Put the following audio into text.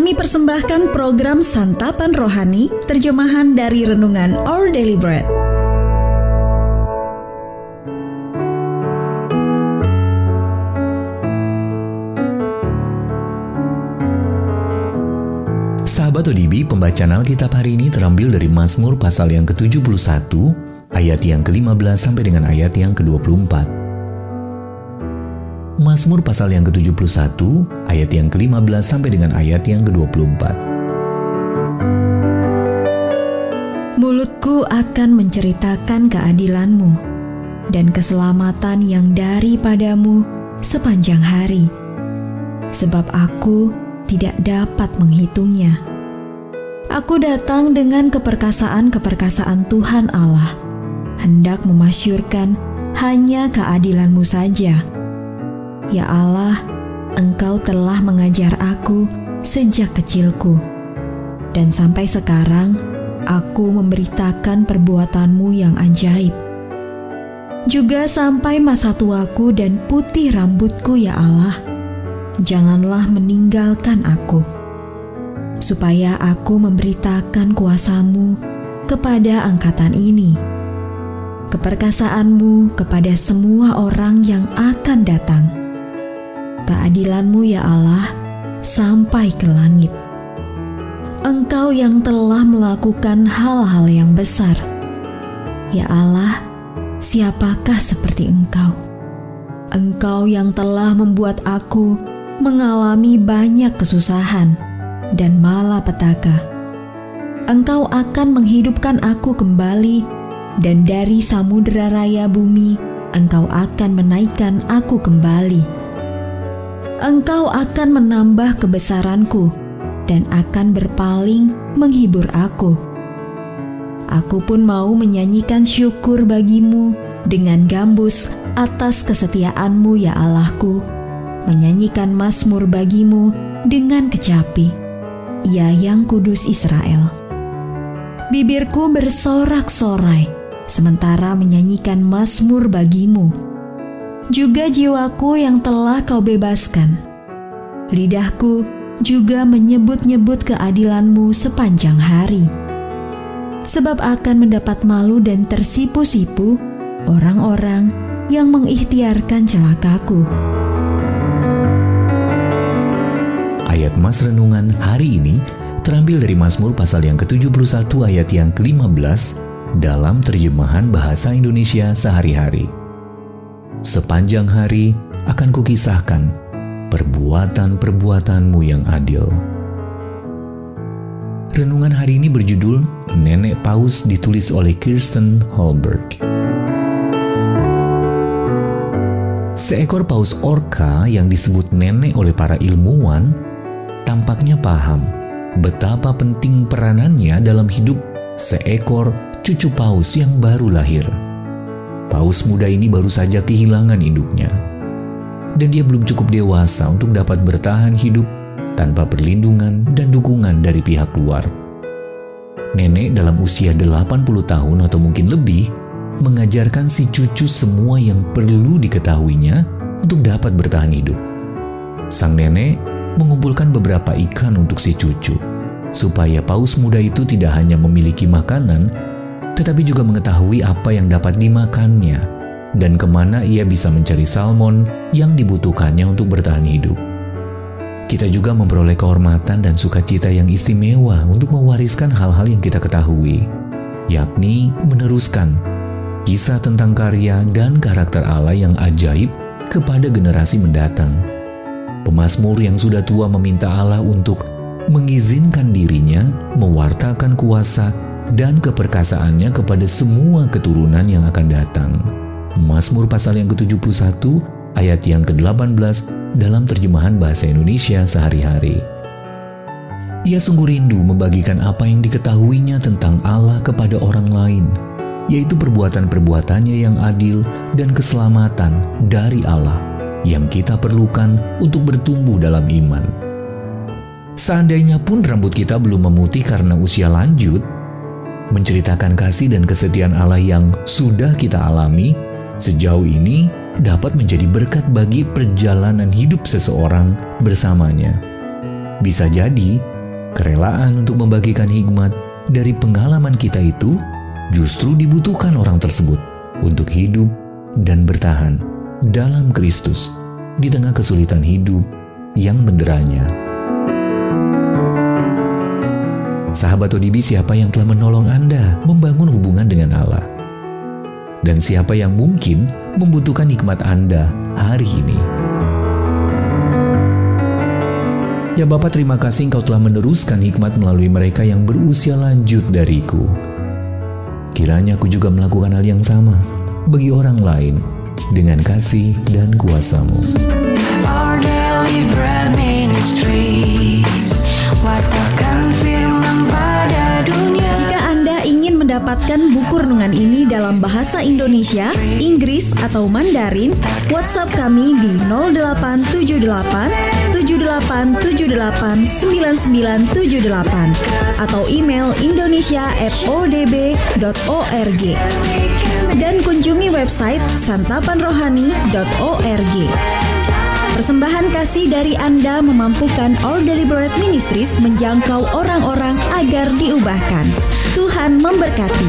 Kami persembahkan program Santapan Rohani, terjemahan dari Renungan Our Daily Bread. Sahabat ODB, pembacaan Alkitab hari ini terambil dari Mazmur pasal yang ke-71, ayat yang ke-15 sampai dengan ayat yang ke-24. Mazmur pasal yang ke-71, ayat yang ke-15 sampai dengan ayat yang ke-24. Mulutku akan menceritakan keadilanmu dan keselamatan yang daripadamu sepanjang hari. Sebab aku tidak dapat menghitungnya. Aku datang dengan keperkasaan-keperkasaan Tuhan Allah, hendak memasyurkan hanya keadilanmu saja Ya Allah, Engkau telah mengajar aku sejak kecilku, dan sampai sekarang aku memberitakan perbuatanmu yang ajaib. Juga sampai masa tuaku dan putih rambutku ya Allah, janganlah meninggalkan aku, supaya aku memberitakan kuasamu kepada angkatan ini, keperkasaanmu kepada semua orang yang akan datang keadilanmu ya Allah sampai ke langit. Engkau yang telah melakukan hal-hal yang besar. Ya Allah, siapakah seperti Engkau? Engkau yang telah membuat aku mengalami banyak kesusahan dan malapetaka. Engkau akan menghidupkan aku kembali dan dari samudera raya bumi engkau akan menaikkan aku kembali engkau akan menambah kebesaranku dan akan berpaling menghibur aku. Aku pun mau menyanyikan syukur bagimu dengan gambus atas kesetiaanmu ya Allahku, menyanyikan mazmur bagimu dengan kecapi, ya yang kudus Israel. Bibirku bersorak-sorai, sementara menyanyikan mazmur bagimu juga jiwaku yang telah kau bebaskan. Lidahku juga menyebut-nyebut keadilanmu sepanjang hari. Sebab akan mendapat malu dan tersipu-sipu orang-orang yang mengikhtiarkan celakaku. Ayat Mas Renungan hari ini terambil dari Mazmur pasal yang ke-71 ayat yang ke-15 dalam terjemahan bahasa Indonesia sehari-hari. Sepanjang hari akan kukisahkan perbuatan-perbuatanmu yang adil. Renungan hari ini berjudul Nenek Paus ditulis oleh Kirsten Holberg. Seekor paus orca yang disebut nenek oleh para ilmuwan tampaknya paham betapa penting peranannya dalam hidup seekor cucu paus yang baru lahir. Paus muda ini baru saja kehilangan induknya. Dan dia belum cukup dewasa untuk dapat bertahan hidup tanpa perlindungan dan dukungan dari pihak luar. Nenek dalam usia 80 tahun atau mungkin lebih mengajarkan si cucu semua yang perlu diketahuinya untuk dapat bertahan hidup. Sang nenek mengumpulkan beberapa ikan untuk si cucu, supaya paus muda itu tidak hanya memiliki makanan, tetapi juga mengetahui apa yang dapat dimakannya dan ke mana ia bisa mencari salmon yang dibutuhkannya untuk bertahan hidup. Kita juga memperoleh kehormatan dan sukacita yang istimewa untuk mewariskan hal-hal yang kita ketahui, yakni meneruskan kisah tentang karya dan karakter Allah yang ajaib kepada generasi mendatang. Pemasmur yang sudah tua meminta Allah untuk mengizinkan dirinya mewartakan kuasa dan keperkasaannya kepada semua keturunan yang akan datang. Mazmur pasal yang ke-71 ayat yang ke-18 dalam terjemahan bahasa Indonesia sehari-hari. Ia sungguh rindu membagikan apa yang diketahuinya tentang Allah kepada orang lain, yaitu perbuatan-perbuatannya yang adil dan keselamatan dari Allah yang kita perlukan untuk bertumbuh dalam iman. Seandainya pun rambut kita belum memutih karena usia lanjut, menceritakan kasih dan kesetiaan Allah yang sudah kita alami sejauh ini dapat menjadi berkat bagi perjalanan hidup seseorang bersamanya. Bisa jadi Kerelaan untuk membagikan hikmat dari pengalaman kita itu justru dibutuhkan orang tersebut untuk hidup dan bertahan dalam Kristus di tengah kesulitan hidup yang menderanya. Sahabat ODB, siapa yang telah menolong Anda membangun hubungan dengan Allah? Dan siapa yang mungkin membutuhkan hikmat Anda hari ini? Ya Bapak terima kasih Engkau telah meneruskan hikmat melalui mereka yang berusia lanjut dariku. Kiranya aku juga melakukan hal yang sama bagi orang lain dengan kasih dan kuasamu. Our daily bread ministries mendapatkan buku renungan ini dalam bahasa Indonesia, Inggris, atau Mandarin, WhatsApp kami di 0878 7878 9978 atau email indonesia@odb.org dan kunjungi website santapanrohani.org. Persembahan kasih dari Anda memampukan All Deliberate Ministries menjangkau orang-orang agar diubahkan. Tuhan memberkati.